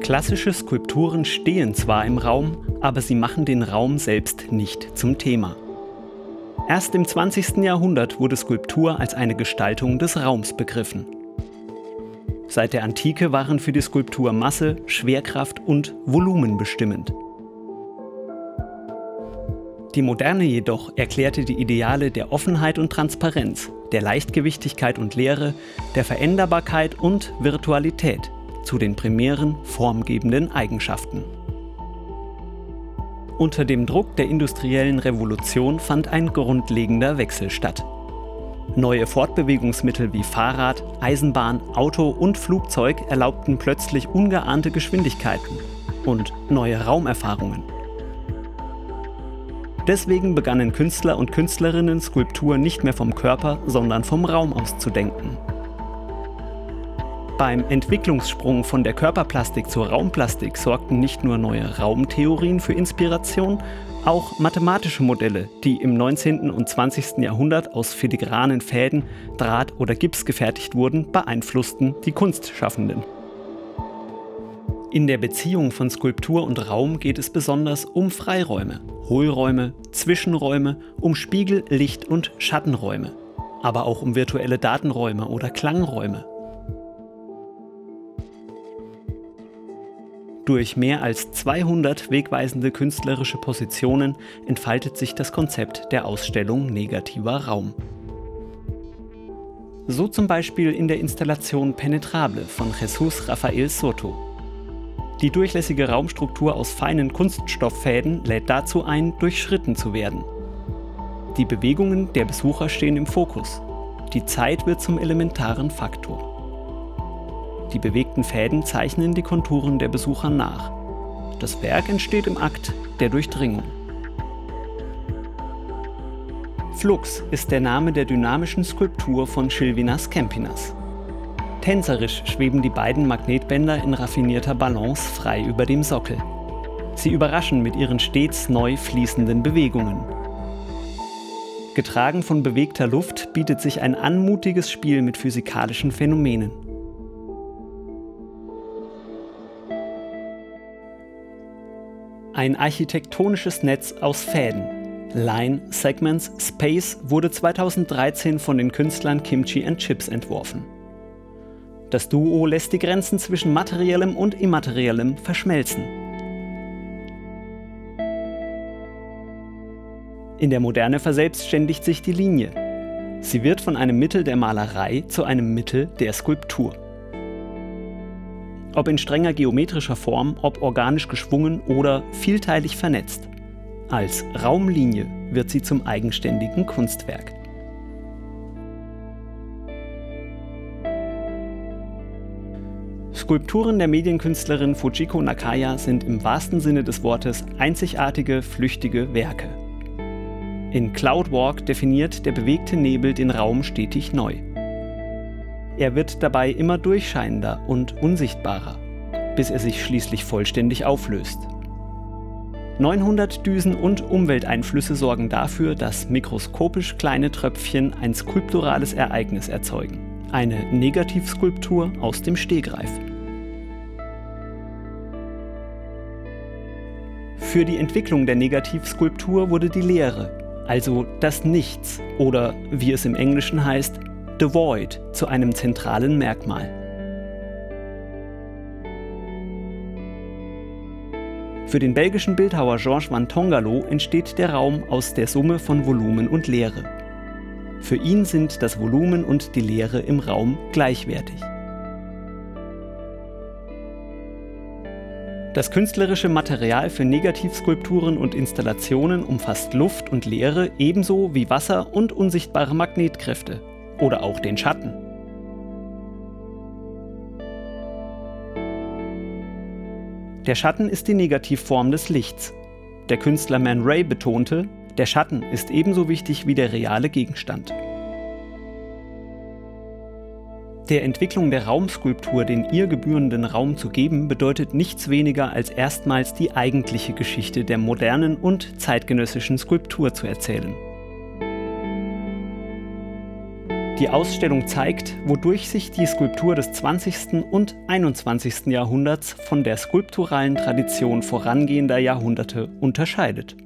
Klassische Skulpturen stehen zwar im Raum, aber sie machen den Raum selbst nicht zum Thema. Erst im 20. Jahrhundert wurde Skulptur als eine Gestaltung des Raums begriffen. Seit der Antike waren für die Skulptur Masse, Schwerkraft und Volumen bestimmend. Die Moderne jedoch erklärte die Ideale der Offenheit und Transparenz, der Leichtgewichtigkeit und Leere, der Veränderbarkeit und Virtualität zu den primären formgebenden Eigenschaften. Unter dem Druck der industriellen Revolution fand ein grundlegender Wechsel statt. Neue Fortbewegungsmittel wie Fahrrad, Eisenbahn, Auto und Flugzeug erlaubten plötzlich ungeahnte Geschwindigkeiten und neue Raumerfahrungen. Deswegen begannen Künstler und Künstlerinnen Skulptur nicht mehr vom Körper, sondern vom Raum aus zu denken. Beim Entwicklungssprung von der Körperplastik zur Raumplastik sorgten nicht nur neue Raumtheorien für Inspiration, auch mathematische Modelle, die im 19. und 20. Jahrhundert aus filigranen Fäden, Draht oder Gips gefertigt wurden, beeinflussten die Kunstschaffenden. In der Beziehung von Skulptur und Raum geht es besonders um Freiräume, Hohlräume, Zwischenräume, um Spiegel, Licht und Schattenräume, aber auch um virtuelle Datenräume oder Klangräume. Durch mehr als 200 wegweisende künstlerische Positionen entfaltet sich das Konzept der Ausstellung Negativer Raum. So zum Beispiel in der Installation Penetrable von Jesus Rafael Soto. Die durchlässige Raumstruktur aus feinen Kunststofffäden lädt dazu ein, durchschritten zu werden. Die Bewegungen der Besucher stehen im Fokus. Die Zeit wird zum elementaren Faktor. Die bewegten Fäden zeichnen die Konturen der Besucher nach. Das Werk entsteht im Akt der Durchdringung. Flux ist der Name der dynamischen Skulptur von Silvinas Campinas. Tänzerisch schweben die beiden Magnetbänder in raffinierter Balance frei über dem Sockel. Sie überraschen mit ihren stets neu fließenden Bewegungen. Getragen von bewegter Luft bietet sich ein anmutiges Spiel mit physikalischen Phänomenen. Ein architektonisches Netz aus Fäden. Line Segments Space wurde 2013 von den Künstlern Kimchi Chips entworfen. Das Duo lässt die Grenzen zwischen materiellem und immateriellem verschmelzen. In der Moderne verselbstständigt sich die Linie. Sie wird von einem Mittel der Malerei zu einem Mittel der Skulptur. Ob in strenger geometrischer Form, ob organisch geschwungen oder vielteilig vernetzt. Als Raumlinie wird sie zum eigenständigen Kunstwerk. Skulpturen der Medienkünstlerin Fujiko Nakaya sind im wahrsten Sinne des Wortes einzigartige, flüchtige Werke. In Cloudwalk definiert der bewegte Nebel den Raum stetig neu. Er wird dabei immer durchscheinender und unsichtbarer, bis er sich schließlich vollständig auflöst. 900 Düsen und Umwelteinflüsse sorgen dafür, dass mikroskopisch kleine Tröpfchen ein skulpturales Ereignis erzeugen. Eine Negativskulptur aus dem Stehgreif. Für die Entwicklung der Negativskulptur wurde die Leere, also das Nichts oder wie es im Englischen heißt, The Void zu einem zentralen Merkmal. Für den belgischen Bildhauer Georges van Tongalo entsteht der Raum aus der Summe von Volumen und Leere. Für ihn sind das Volumen und die Leere im Raum gleichwertig. Das künstlerische Material für Negativskulpturen und Installationen umfasst Luft und Leere ebenso wie Wasser und unsichtbare Magnetkräfte oder auch den Schatten. Der Schatten ist die Negativform des Lichts. Der Künstler Man Ray betonte, der Schatten ist ebenso wichtig wie der reale Gegenstand. Der Entwicklung der Raumskulptur den ihr gebührenden Raum zu geben, bedeutet nichts weniger als erstmals die eigentliche Geschichte der modernen und zeitgenössischen Skulptur zu erzählen. Die Ausstellung zeigt, wodurch sich die Skulptur des 20. und 21. Jahrhunderts von der skulpturalen Tradition vorangehender Jahrhunderte unterscheidet.